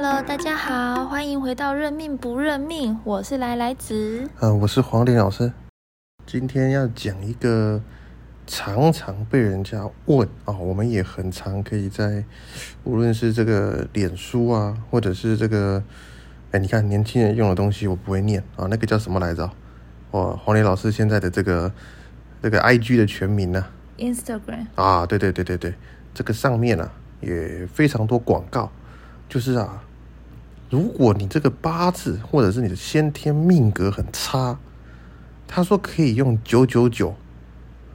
Hello，大家好，欢迎回到认命不认命，我是来来子。嗯、我是黄林老师。今天要讲一个常常被人家问啊、我们也很常可以在无论是这个脸书啊，或者是这个，哎，你看年轻人用的东西我不会念啊，那个叫什么来着？哦，黄林老师现在的这个这个 IG 的全名呢、Instagram，啊，对对对对对，这个上面啊也非常多广告，就是啊，如果你这个八字或者是你的先天命格很差，他说可以用九九九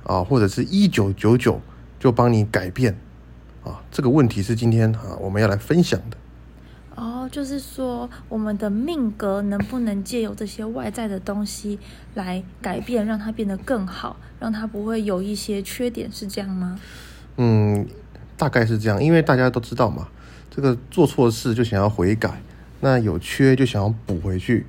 啊，或者是一九九九就帮你改变啊，这个问题是今天啊我们要来分享的。哦，就是说我们的命格能不能借由这些外在的东西来改变，让它变得更好，让它不会有一些缺点，是这样吗？嗯，大概是这样，因为大家都知道嘛，这个做错事就想要悔改，那有缺就想要补回去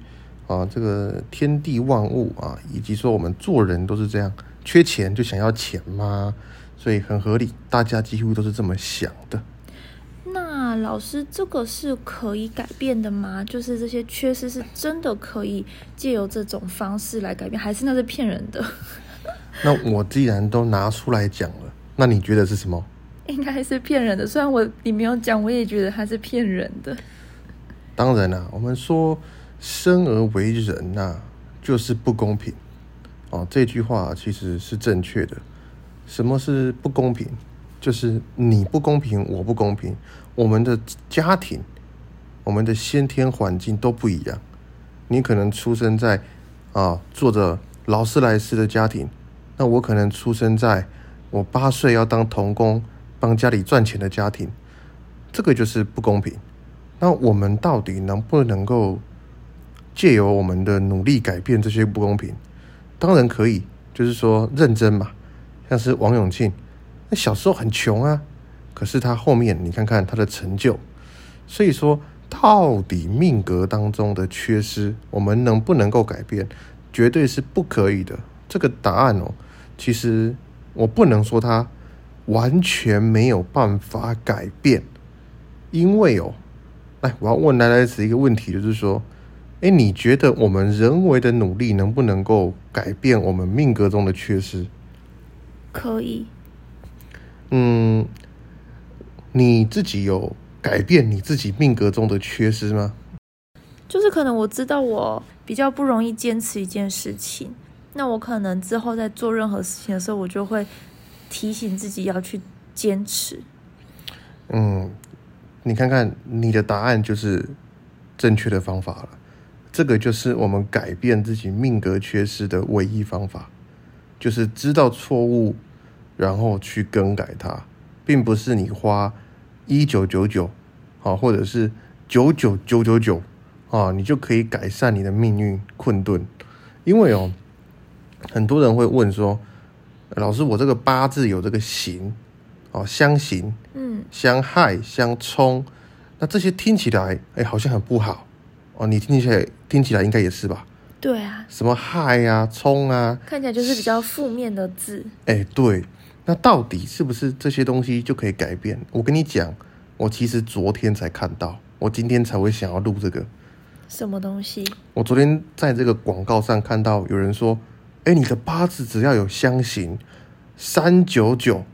啊。这个天地万物啊，以及说我们做人都是这样，缺钱就想要钱嘛，所以很合理，大家几乎都是这么想的。那老师，这个是可以改变的吗？就是这些缺失是真的可以借由这种方式来改变，还是那是骗人的？那我既然都拿出来讲了，那你觉得是什么？应该是骗人的。虽然我你没有讲，我也觉得它是骗人的。当然啦、我们说生而为人呐、就是不公平哦。这句话其实是正确的。什么是不公平？就是你不公平，我不公平。我们的家庭、我们的先天环境都不一样。你可能出生在啊坐着劳斯莱斯的家庭，那我可能出生在我八岁要当童工，帮家里赚钱的家庭，这个就是不公平。那我们到底能不能够借由我们的努力改变这些不公平？当然可以，就是说认真嘛。像是王永庆，那小时候很穷啊，可是他后面你看看他的成就。所以说，到底命格当中的缺失，我们能不能够改变？绝对是不可以的。这个答案哦，其实我不能说他完全没有办法改变，因为哦，来，我要问来来子一个问题，就是说，哎，你觉得我们人为的努力能不能够改变我们命格中的缺失？可以，嗯，你自己有改变你自己命格中的缺失吗？就是可能我知道我比较不容易坚持一件事情，那我可能之后在做任何事情的时候，我就会提醒自己要去坚持。嗯，你看看你的答案就是正确的方法了。这个就是我们改变自己命格缺失的唯一方法，就是知道错误，然后去更改它，并不是你花一九九九啊，或者是九九九九九啊，你就可以改善你的命运困顿。因为哦，很多人会问说，老师，我这个八字有这个形哦，相刑。嗯，相害、相冲，那这些听起来，哎，好像很不好哦。你听起来，听起来应该也是吧？对啊，什么害啊、冲啊，看起来就是比较负面的字。哎，对。那到底是不是这些东西就可以改变？我跟你讲，我其实昨天才看到，我今天才会想要录这个。什么东西？我昨天在这个广告上看到有人说，哎，你的八字只要有相刑三九九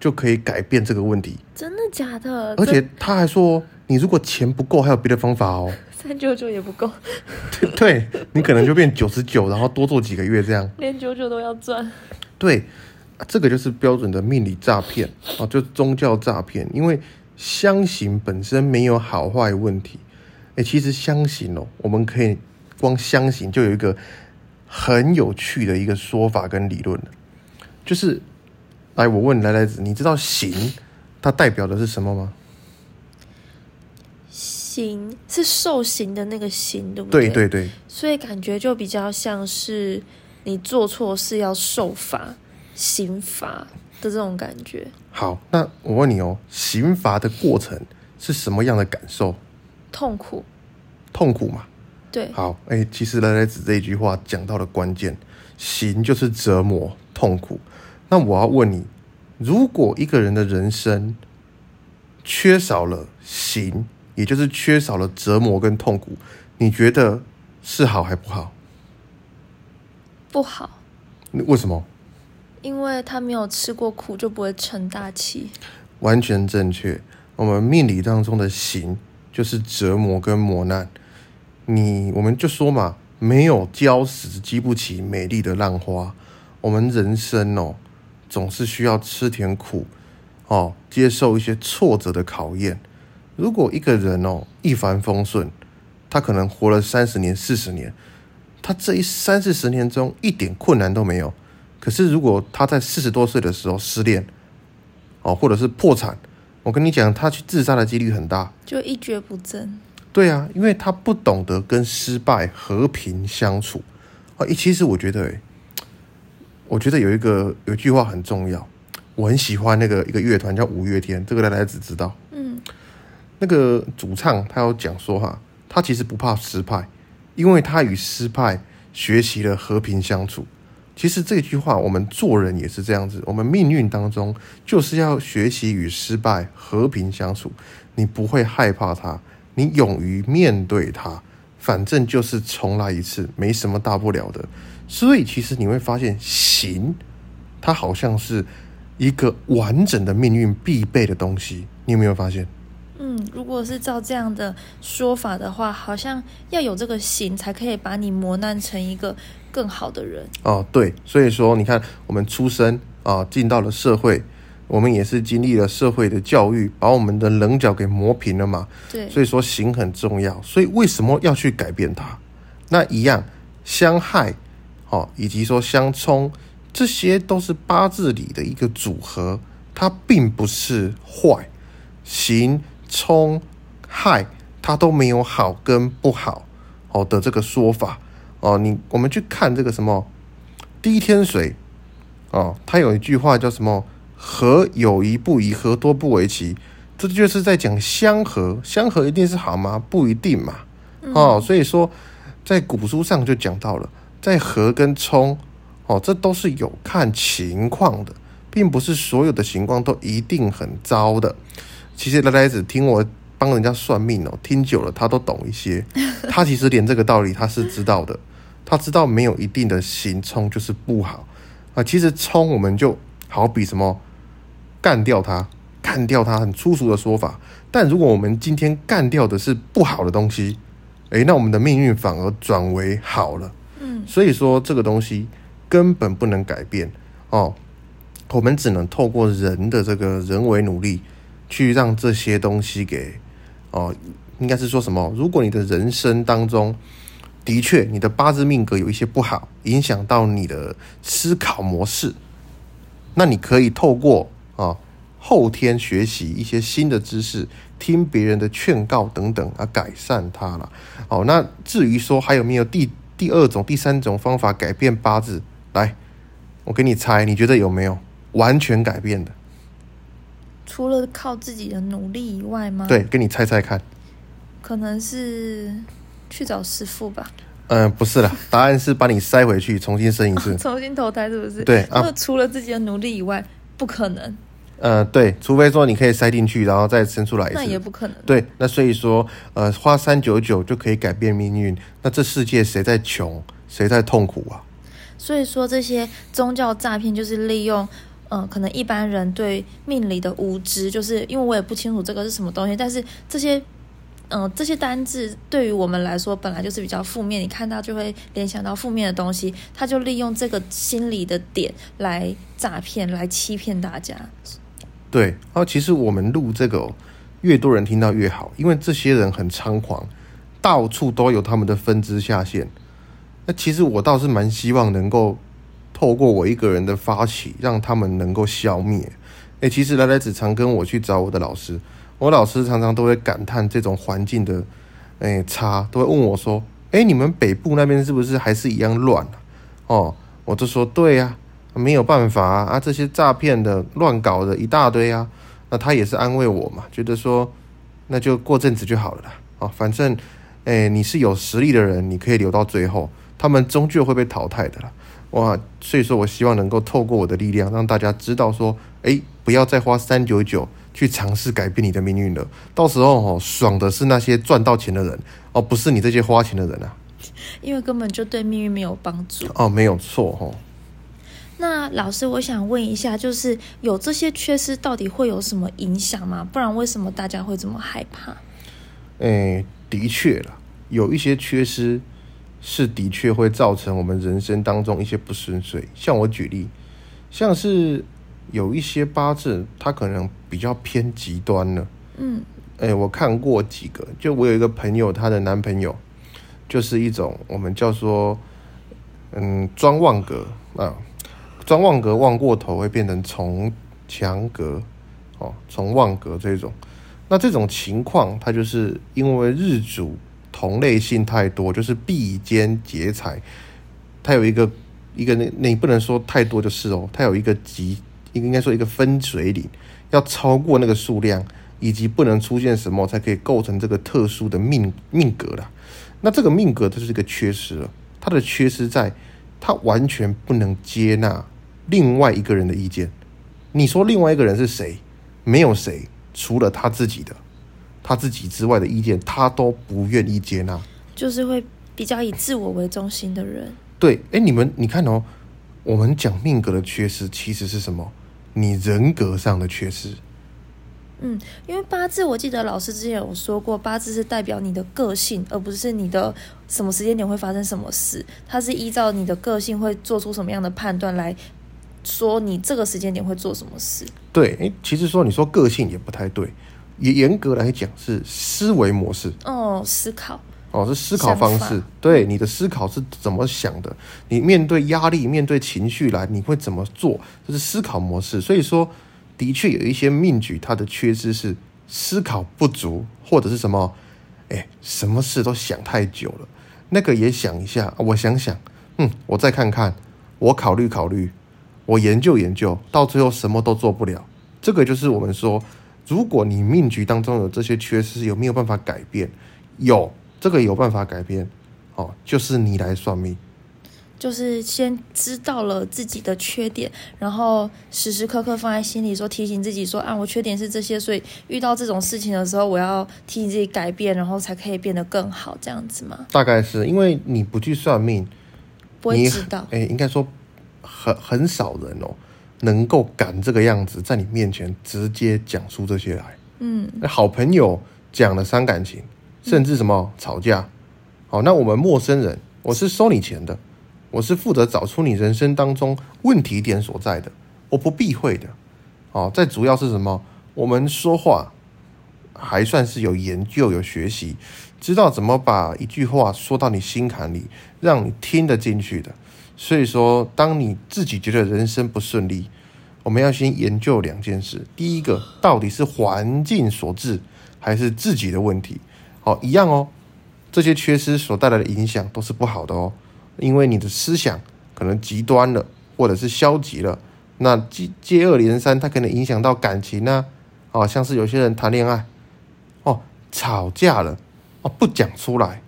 就可以改变这个问题，真的假的？而且他还说，你如果钱不够，还有别的方法哦。三九九也不够，对你可能就变九十九，然后多做几个月这样。连九九都要赚。对，啊这个就是标准的命理诈骗啊，就宗教诈骗。因为相形本身没有好坏问题，哎，其实相形哦，我们可以光相形就有一个很有趣的一个说法跟理论了，就是，来我问来来子，你知道刑它代表的是什么吗？刑是受刑的那个刑，对不对对对对，所以感觉就比较像是你做错事要受罚、刑罚的这种感觉。好，那我问你哦，刑罚的过程是什么样的感受？痛苦，痛苦嘛？对，好，哎、其实来来子这一句话讲到了关键，刑就是折磨、痛苦。那我要问你，如果一个人的人生缺少了行也就是缺少了折磨跟痛苦，你觉得是好还不好？不好，为什么？因为他没有吃过苦，就不会成大器。完全正确。我们命理当中的行就是折磨跟磨难。你我们就说嘛，没有礁石激不起美丽的浪花。我们人生哦，总是需要吃点苦，哦，接受一些挫折的考验。如果一个人哦一帆风顺，他可能活了三十年、四十年，他这一三四十年中一点困难都没有。可是如果他在四十多岁的时候失恋，哦，或者是破产，我跟你讲，他去自杀的几率很大，就一蹶不振。对啊，因为他不懂得跟失败和平相处。啊，其实我觉得，我觉得有一个有一句话很重要，我很喜欢那个一个乐团叫五月天，这个大家只知道。嗯，那个主唱他有讲说哈，他其实不怕失败，因为他与失败学习了和平相处。其实这句话，我们做人也是这样子，我们命运当中就是要学习与失败和平相处。你不会害怕它，你勇于面对它，反正就是重来一次，没什么大不了的。所以其实你会发现，行，它好像是一个完整的命运必备的东西。你有没有发现？嗯，如果是照这样的说法的话，好像要有这个行，才可以把你磨难成一个更好的人。哦，对，所以说你看，我们出生啊，进到了社会，我们也是经历了社会的教育，把我们的棱角给磨平了嘛。对，所以说行很重要。所以为什么要去改变它？那一样相害，哦，以及说相冲，这些都是八字里的一个组合，它并不是坏行。冲害，它都没有好跟不好哦的这个说法哦。你我们去看这个什么滴天水哦，它有一句话叫什么“和有一不宜，和多不为奇”，这就是在讲相合，相合一定是好吗？不一定嘛。哦，所以说在古书上就讲到了，在和跟冲哦，这都是有看情况的，并不是所有的情况都一定很糟的。其实来来子听我帮人家算命哦，听久了他都懂一些。他其实连这个道理他是知道的，他知道没有一定的行冲就是不好啊。其实冲我们就好比什么干掉他，干掉他很粗俗的说法。但如果我们今天干掉的是不好的东西，诶，那我们的命运反而转为好了。所以说这个东西根本不能改变哦，我们只能透过人的这个人为努力。去让这些东西给哦，应该是说什么？如果你的人生当中的确你的八字命格有一些不好，影响到你的思考模式，那你可以透过啊后天学习一些新的知识，听别人的劝告等等啊改善它了。哦，那至于说还有没有第第二种、第三种方法改变八字？来，我给你猜，你觉得有没有完全改变的？除了靠自己的努力以外吗？对，给你猜猜看。可能是去找师傅吧。嗯，不是了，答案是把你塞回去，重新生一次，重新投胎，是不是？对啊。除了自己的努力以外，不可能。呃，对，除非说你可以塞进去，然后再伸出来一次。那也不可能。对，那所以说，呃，花三九九就可以改变命运，那这世界谁在穷，谁在痛苦啊？所以说，这些宗教诈骗就是利用。嗯，可能一般人对命理的无知，就是因为我也不清楚这个是什么东西。但是这些，嗯，这些单字对于我们来说本来就是比较负面，你看到就会联想到负面的东西，他就利用这个心理的点来诈骗、来欺骗大家。对，然后其实我们录这个，越多人听到越好，因为这些人很猖狂，到处都有他们的分支下线。那其实我倒是蛮希望能够。透过我一个人的发起，让他们能够消灭。诶，其实来来子常跟我去找我的老师，我老师常常都会感叹这种环境的诶差，都会问我说：“诶，你们北部那边是不是还是一样乱？”哦，我就说：“对呀，没有办法啊，啊，这些诈骗的、乱搞的一大堆啊。”那他也是安慰我嘛，觉得说那就过阵子就好了啦。哦，反正诶，你是有实力的人，你可以留到最后，他们终究会被淘汰的啦。哇，所以说我希望能够透过我的力量，让大家知道说，哎，不要再花三九九去尝试改变你的命运了。到时候哦，爽的是那些赚到钱的人哦，不是你这些花钱的人啊。因为根本就对命运没有帮助。哦，没有错哦。那老师，我想问一下，就是有这些缺失，到底会有什么影响吗？不然为什么大家会这么害怕？诶，的确啦，有一些缺失是的确会造成我们人生当中一些不顺遂。像我举例，像是有一些八字，它可能比较偏极端了。嗯，诶，我看过几个，就我有一个朋友，她的男朋友就是一种我们叫做嗯庄望格啊。专旺格旺过头会变成从强格，哦，从旺格这种，那这种情况，它就是因为日主同类性太多，就是比肩劫财，它有一个一个那你不能说太多就是哦，它有一个极，应该说一个分水岭，要超过那个数量，以及不能出现什么才可以构成这个特殊的命命格了。那这个命格它就是一个缺失了，它的缺失在，它完全不能接纳。另外一个人的意见，你说另外一个人是谁？没有谁，除了他自己的，他自己之外的意见，他都不愿意接纳。就是会比较以自我为中心的人。对，哎，你们你看哦，我们讲命格的缺失，其实是什么？你人格上的缺失。嗯，因为八字，我记得老师之前有说过，八字是代表你的个性，而不是你的什么时间点会发生什么事。它是依照你的个性会做出什么样的判断来。说你这个时间点会做什么事？对，哎，其实说你说个性也不太对，也严格来讲是思维模式哦，思考哦，是思考方式。对，你的思考是怎么想的？你面对压力、面对情绪来，你会怎么做？这是思考模式。所以说，的确有一些命局，它的缺失是思考不足，或者是什么？哎，什么事都想太久了。那个也想一下，我想想，嗯，我再看看，我考虑考虑。我研究研究，到最后什么都做不了。这个就是我们说，如果你命局当中有这些缺失，有没有办法改变？有，这个有办法改变。哦，就是你来算命，就是先知道了自己的缺点，然后时时刻刻放在心里，说提醒自己说啊，我缺点是这些，所以遇到这种事情的时候，我要提醒自己改变，然后才可以变得更好，这样子吗？大概是因为你不去算命，不会知道。哎，应该说。很很少人哦，能够敢这个样子在你面前直接讲出这些来。嗯，好朋友讲了伤感情，甚至什么吵架。好，那我们陌生人，我是收你钱的，我是负责找出你人生当中问题点所在的，我不避讳的。哦，再主要是什么？我们说话还算是有研究、有学习，知道怎么把一句话说到你心坎里，让你听得进去的。所以说，当你自己觉得人生不顺利，我们要先研究两件事。第一个，到底是环境所致，还是自己的问题？好，一样哦。这些缺失所带来的影响都是不好的哦，因为你的思想可能极端了，或者是消极了。那接接二连三，它可能影响到感情呢。哦，像是有些人谈恋爱，哦，吵架了，哦，不讲出来，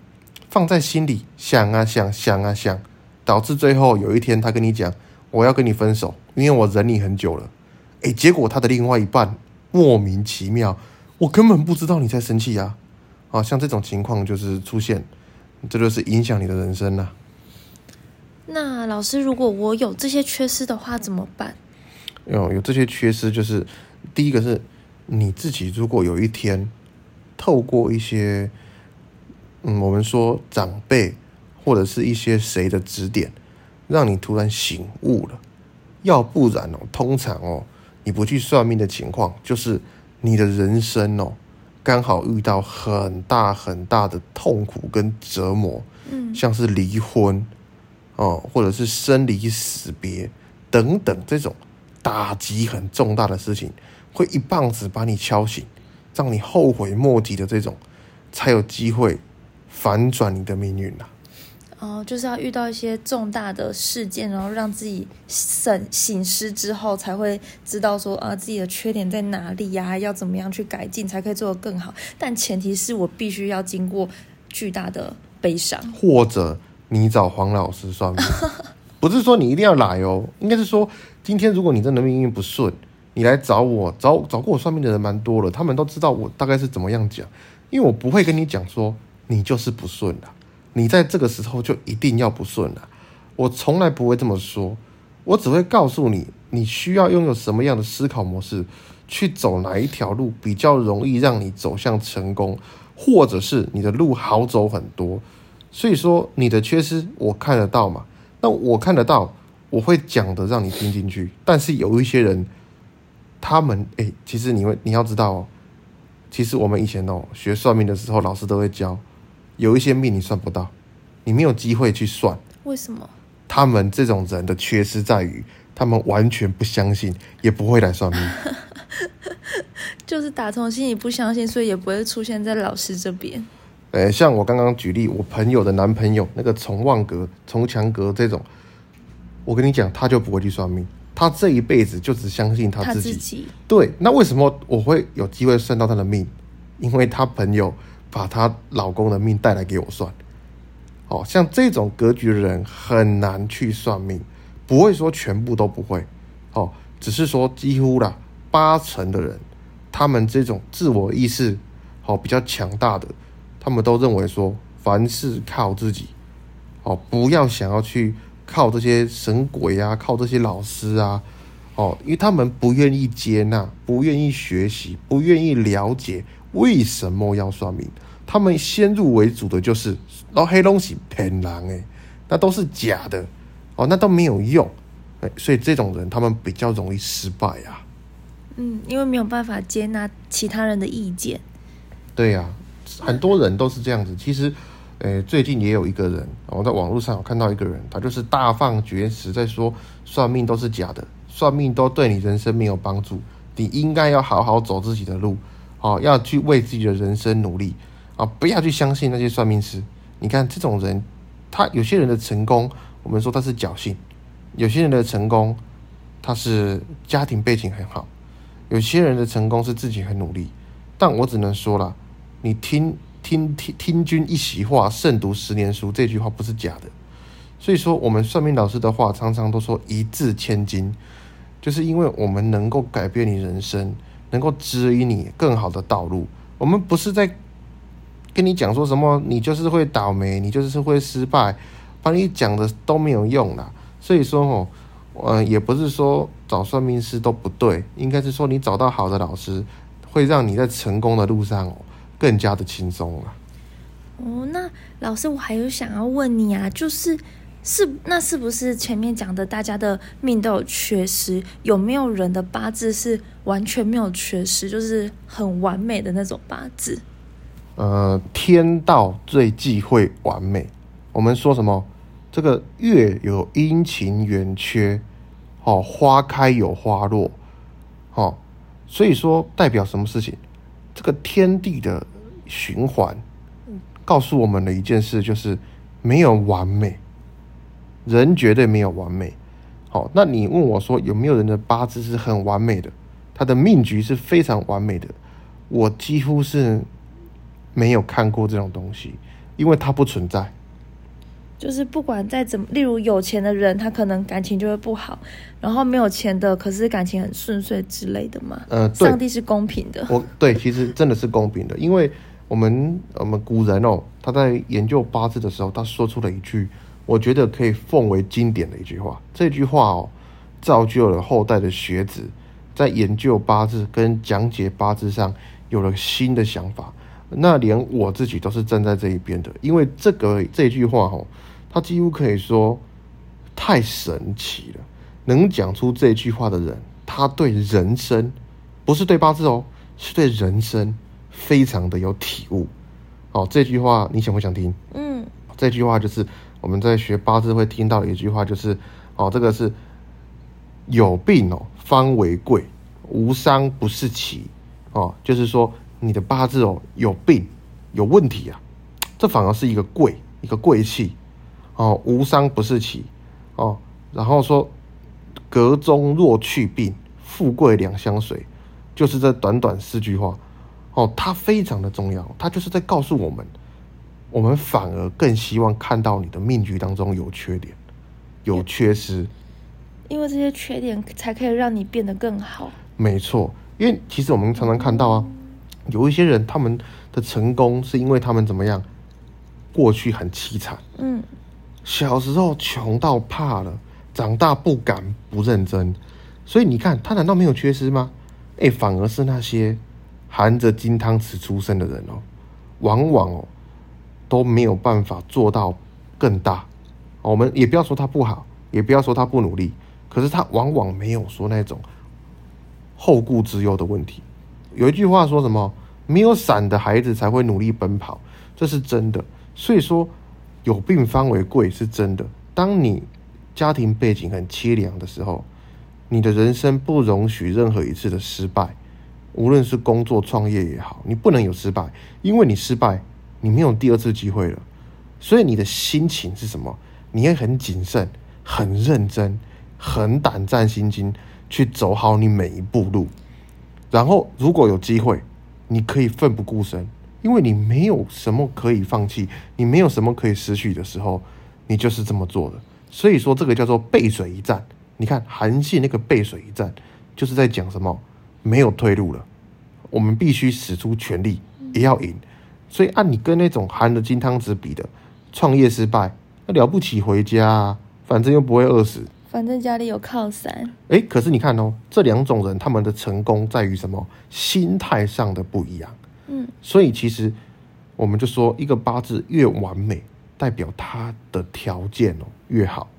放在心里想啊想，想啊想。导致最后有一天，他跟你讲：“我要跟你分手，因为我忍你很久了。”哎，结果他的另外一半莫名其妙，我根本不知道你在生气啊！啊，像这种情况就是出现，这就是影响你的人生了。那老师，如果我有这些缺失的话，怎么办？有有这些缺失，就是第一个是你自己，如果有一天透过一些，嗯，我们说长辈。或者是一些谁的指点，让你突然醒悟了。要不然哦，通常哦，你不去算命的情况，就是你的人生哦，刚好遇到很大很大的痛苦跟折磨，嗯，像是离婚哦，或者是生离死别等等这种打击很重大的事情，会一棒子把你敲醒，让你后悔莫及的这种，才有机会反转你的命运呐。哦，就是要遇到一些重大的事件，然后让自己醒醒失之后，才会知道说啊自己的缺点在哪里呀，要怎么样去改进，才可以做得更好。但前提是我必须要经过巨大的悲伤，或者你找黄老师算命，不是说你一定要来哦，应该是说今天如果你真的命运不顺，你来找我，找找过我算命的人蛮多了，他们都知道我大概是怎么样讲，因为我不会跟你讲说你就是不顺的，你在这个时候就一定要不顺了，我从来不会这么说，我只会告诉你，你需要拥有什么样的思考模式，去走哪一条路比较容易让你走向成功，或者是你的路好走很多。所以说你的缺失我看得到嘛？那我看得到，我会讲的让你听进去。但是有一些人，他们哎，其实你会你要知道哦，其实我们以前哦学算命的时候，老师都会教，有一些命你算不到，你没有机会去算。为什么？他们这种人的缺失在于，他们完全不相信，也不会来算命。就是打从心里不相信，所以也不会出现在老师这边。呃，像我刚刚举例，我朋友的男朋友那个崇望格、崇强格这种，我跟你讲，他就不会去算命，他这一辈子就只相信他自己。对，那为什么我会有机会算到他的命？因为他朋友把他老公的命带来给我算。哦，像这种格局的人很难去算命，不会说全部都不会。哦，只是说几乎啦八成的人，他们这种自我意识好比较强大的。他们都认为说，凡事靠自己，哦，不要想要去靠这些神鬼啊，靠这些老师啊，哦，因为他们不愿意接纳，不愿意学习，不愿意了解为什么要算命。他们先入为主的就是，哦，黑东西骗人诶，那都是假的，哦，那都没有用，哎，所以这种人他们比较容易失败啊。嗯，因为没有办法接纳其他人的意见。对呀。很多人都是这样子。其实，诶，最近也有一个人，我在网络上看到一个人，他就是大放厥词，在说算命都是假的，算命都对你人生没有帮助，你应该要好好走自己的路，哦，要去为自己的人生努力啊，不要去相信那些算命师。你看这种人，他有些人的成功，我们说他是侥幸；有些人的成功，他是家庭背景很好；有些人的成功是自己很努力。但我只能说了。你听听听听君一席话，胜读十年书，这句话不是假的。所以说，我们算命老师的话常常都说一字千金，就是因为我们能够改变你人生，能够指引你更好的道路。我们不是在跟你讲说什么，你就是会倒霉，你就是会失败，把你讲的都没有用啦。所以说哦，呃，也不是说找算命师都不对，应该是说你找到好的老师，会让你在成功的路上哦。更加的轻松了。哦，那老师，我还有想要问你啊，就是是那是不是前面讲的，大家的命都有缺失？有没有人的八字是完全没有缺失，就是很完美的那种八字？呃，天道最忌讳完美。我们说什么？这个月有阴晴圆缺，哦，花开有花落，哦，所以说代表什么事情？这个天地的。循环告诉我们的一件事就是没有完美，人绝对没有完美。好，那你问我说有没有人的八字是很完美的，他的命局是非常完美的？我几乎是没有看过这种东西，因为它不存在。就是不管再怎么，例如有钱的人，他可能感情就会不好；然后没有钱的，可是感情很顺遂之类的嘛。呃，上帝是公平的。我对，其实真的是公平的，因为。我们我们古人哦，他在研究八字的时候，他说出了一句，我觉得可以奉为经典的一句话。这句话哦，造就了后代的学子在研究八字跟讲解八字上有了新的想法。那连我自己都是站在这一边的，因为这个这句话哦，他几乎可以说太神奇了。能讲出这句话的人，他对人生不是对八字哦，是对人生。非常的有体悟，哦，这句话你想不想听？嗯，这句话就是我们在学八字会听到的一句话，就是哦，这个是有病哦方为贵，无伤不是奇。哦，就是说你的八字哦有病有问题啊，这反而是一个贵一个贵气。哦，无伤不是奇。哦，然后说隔中若去病，富贵两相随，就是这短短四句话。哦，它非常的重要，它就是在告诉我们，我们反而更希望看到你的命局当中有缺点，有缺失，因为这些缺点才可以让你变得更好。没错，因为其实我们常常看到啊，有一些人他们的成功是因为他们怎么样，过去很凄惨，嗯，小时候穷到怕了，长大不敢不认真，所以你看他难道没有缺失吗？哎，反而是那些含着金汤匙出生的人哦，往往哦都没有办法做到更大。我们也不要说他不好，也不要说他不努力，可是他往往没有说那种后顾之忧的问题。有一句话说什么？没有伞的孩子才会努力奔跑，这是真的。所以说，有病方为贵是真的。当你家庭背景很凄凉的时候，你的人生不容许任何一次的失败，无论是工作创业也好，你不能有失败，因为你失败，你没有第二次机会了。所以你的心情是什么？你会很谨慎、很认真、很胆战心惊去走好你每一步路。然后，如果有机会，你可以奋不顾身，因为你没有什么可以放弃，你没有什么可以失去的时候，你就是这么做的。所以说，这个叫做背水一战。你看韩信那个背水一战，就是在讲什么？没有退路了，我们必须使出全力，也要赢。所以按你跟那种含着金汤匙比的，创业失败。那了不起，回家啊，反正又不会饿死，反正家里有靠山。哎，可是你看哦，这两种人他们的成功在于什么？心态上的不一样。嗯，所以其实我们就说，一个八字越完美，代表他的条件哦越好。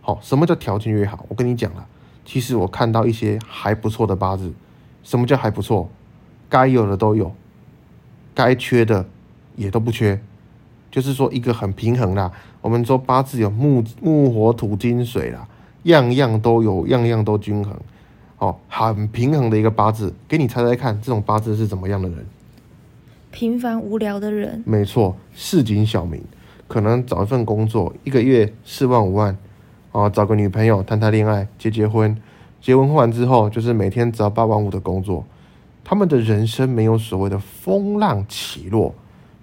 好，什么叫条件越好？我跟你讲了，其实我看到一些还不错的八字。什么叫还不错？该有的都有，该缺的也都不缺。就是说，一个很平衡啦。我们说八字有木、木、火、土、金、水啦，样样都有，样样都均衡，哦，很平衡的一个八字。给你猜猜看，这种八字是怎么样的人？平凡无聊的人。没错，市井小民，可能找一份工作，一个月四万五万，啊，找个女朋友谈谈恋爱，结结婚，结婚完之后就是每天只要八万五的工作。他们的人生没有所谓的风浪起落。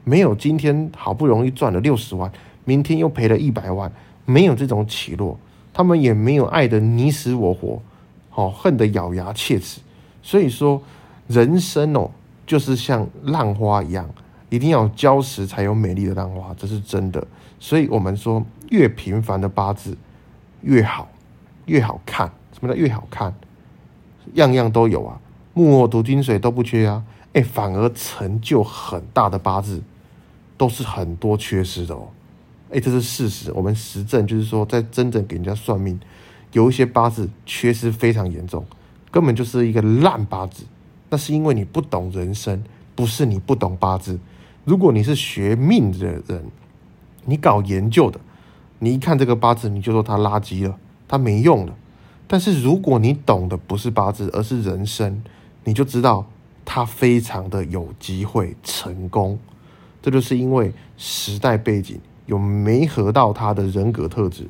没有今天好不容易赚了六十万，明天又赔了一百万，没有这种起落，他们也没有爱的你死我活，哦，恨得咬牙切齿。所以说，人生哦，就是像浪花一样，一定要礁石才有美丽的浪花，这是真的。所以我们说，越平凡的八字越好，越好看。什么叫越好看？样样都有啊，木火土金水都不缺啊，哎，反而成就很大的八字。都是很多缺失的哦，哎，这是事实。我们实证就是说，在真正给人家算命，有一些八字缺失非常严重，根本就是一个烂八字。那是因为你不懂人生，不是你不懂八字。如果你是学命的人，你搞研究的，你一看这个八字，你就说他垃圾了，他没用了。但是如果你懂的不是八字，而是人生，你就知道他非常的有机会成功。这就是因为时代背景有没合到他的人格特质，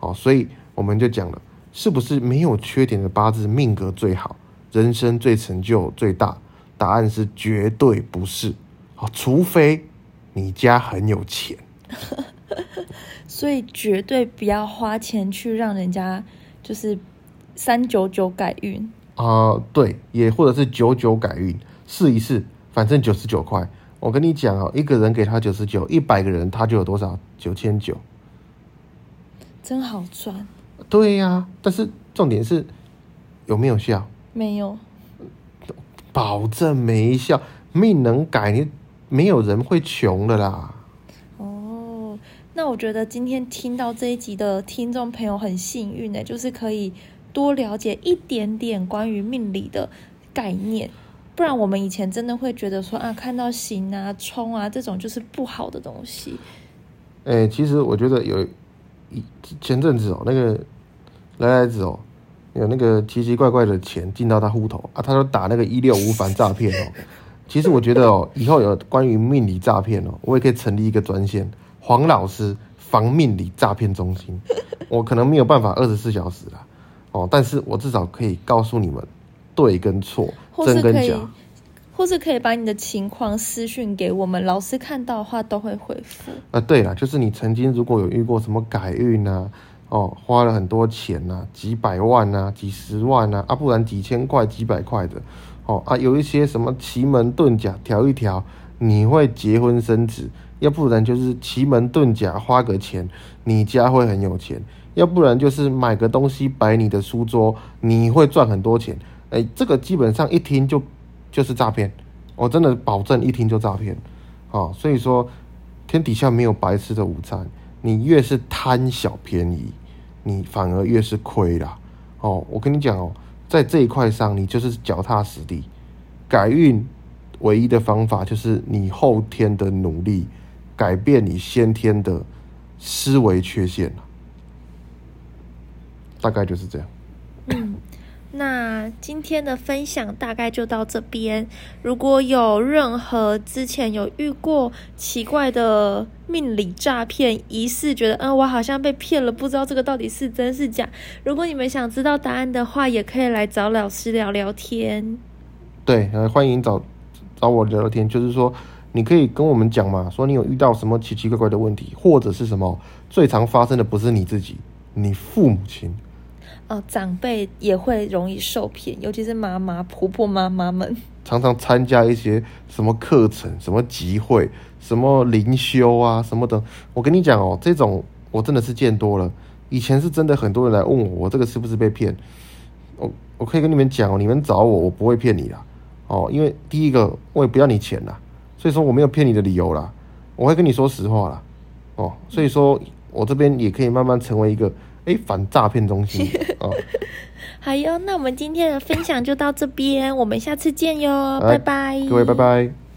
哦，所以我们就讲了，是不是没有缺点的八字命格最好，人生最成就最大？答案是绝对不是，哦，除非你家很有钱，所以绝对不要花钱去让人家就是三九九改运啊，对，也或者是九九改运，试一试，反正九十九块。我跟你讲哦，一个人给他九十九，一百个人他就有多少？九千九，真好赚。对呀，但是重点是有没有效？没有，保证没效。命能改，你没有人会穷的啦。那我觉得今天听到这一集的听众朋友很幸运的，就是可以多了解一点点关于命理的概念。不然我们以前真的会觉得说啊，看到刑啊、冲啊这种就是不好的东西。哎，其实我觉得有一前阵子哦，那个来来子哦，有那个奇奇怪怪的钱进到他户头啊，他说打那个一六五反诈骗哦。其实我觉得哦，以后有关于命理诈骗哦，我也可以成立一个专线，黄老师防命理诈骗中心。我可能没有办法二十四小时啦，哦，但是我至少可以告诉你们。对跟错，真跟假，或是可以把你的情况私讯给我们，老师看到的话都会回复。啊，对了，就是你曾经如果有遇过什么改运啊，哦，花了很多钱呐，几百万呐，几十万呐，啊，不然几千块、几百块的，哦啊，有一些什么奇门遁甲调一调，你会结婚生子；要不然就是奇门遁甲花个钱，你家会很有钱；要不然就是买个东西摆你的书桌，你会赚很多钱。哎，这个基本上一听就就是诈骗，我真的保证一听就诈骗。哦，所以说天底下没有白吃的午餐。你越是贪小便宜，你反而越是亏啦。哦，我跟你讲哦，在这一块上，你就是脚踏实地。改运唯一的方法就是你后天的努力，改变你先天的思维缺陷大概就是这样。嗯。那今天的分享大概就到这边。如果有任何之前有遇过奇怪的命理诈骗，疑似觉得嗯我好像被骗了，不知道这个到底是真是假。如果你们想知道答案的话，也可以来找老师聊聊天。对，呃，欢迎找找我聊聊天，就是说你可以跟我们讲嘛，说你有遇到什么奇奇怪怪的问题，或者是什么最常发生的不是你自己，你父母亲。哦，长辈也会容易受骗，尤其是妈妈、婆婆、妈妈们，常常参加一些什么课程、什么集会、什么灵修啊什么的。我跟你讲哦，这种我真的是见多了。以前是真的很多人来问我，我这个是不是被骗？我我可以跟你们讲哦，你们找我，我不会骗你啦。哦，因为第一个我也不要你钱啦，所以说我没有骗你的理由啦。我会跟你说实话啦。哦，所以说我这边也可以慢慢成为一个。哎，反诈骗中心 哦。好哟，那我们今天的分享就到这边，我们下次见哟，拜拜，各位拜拜。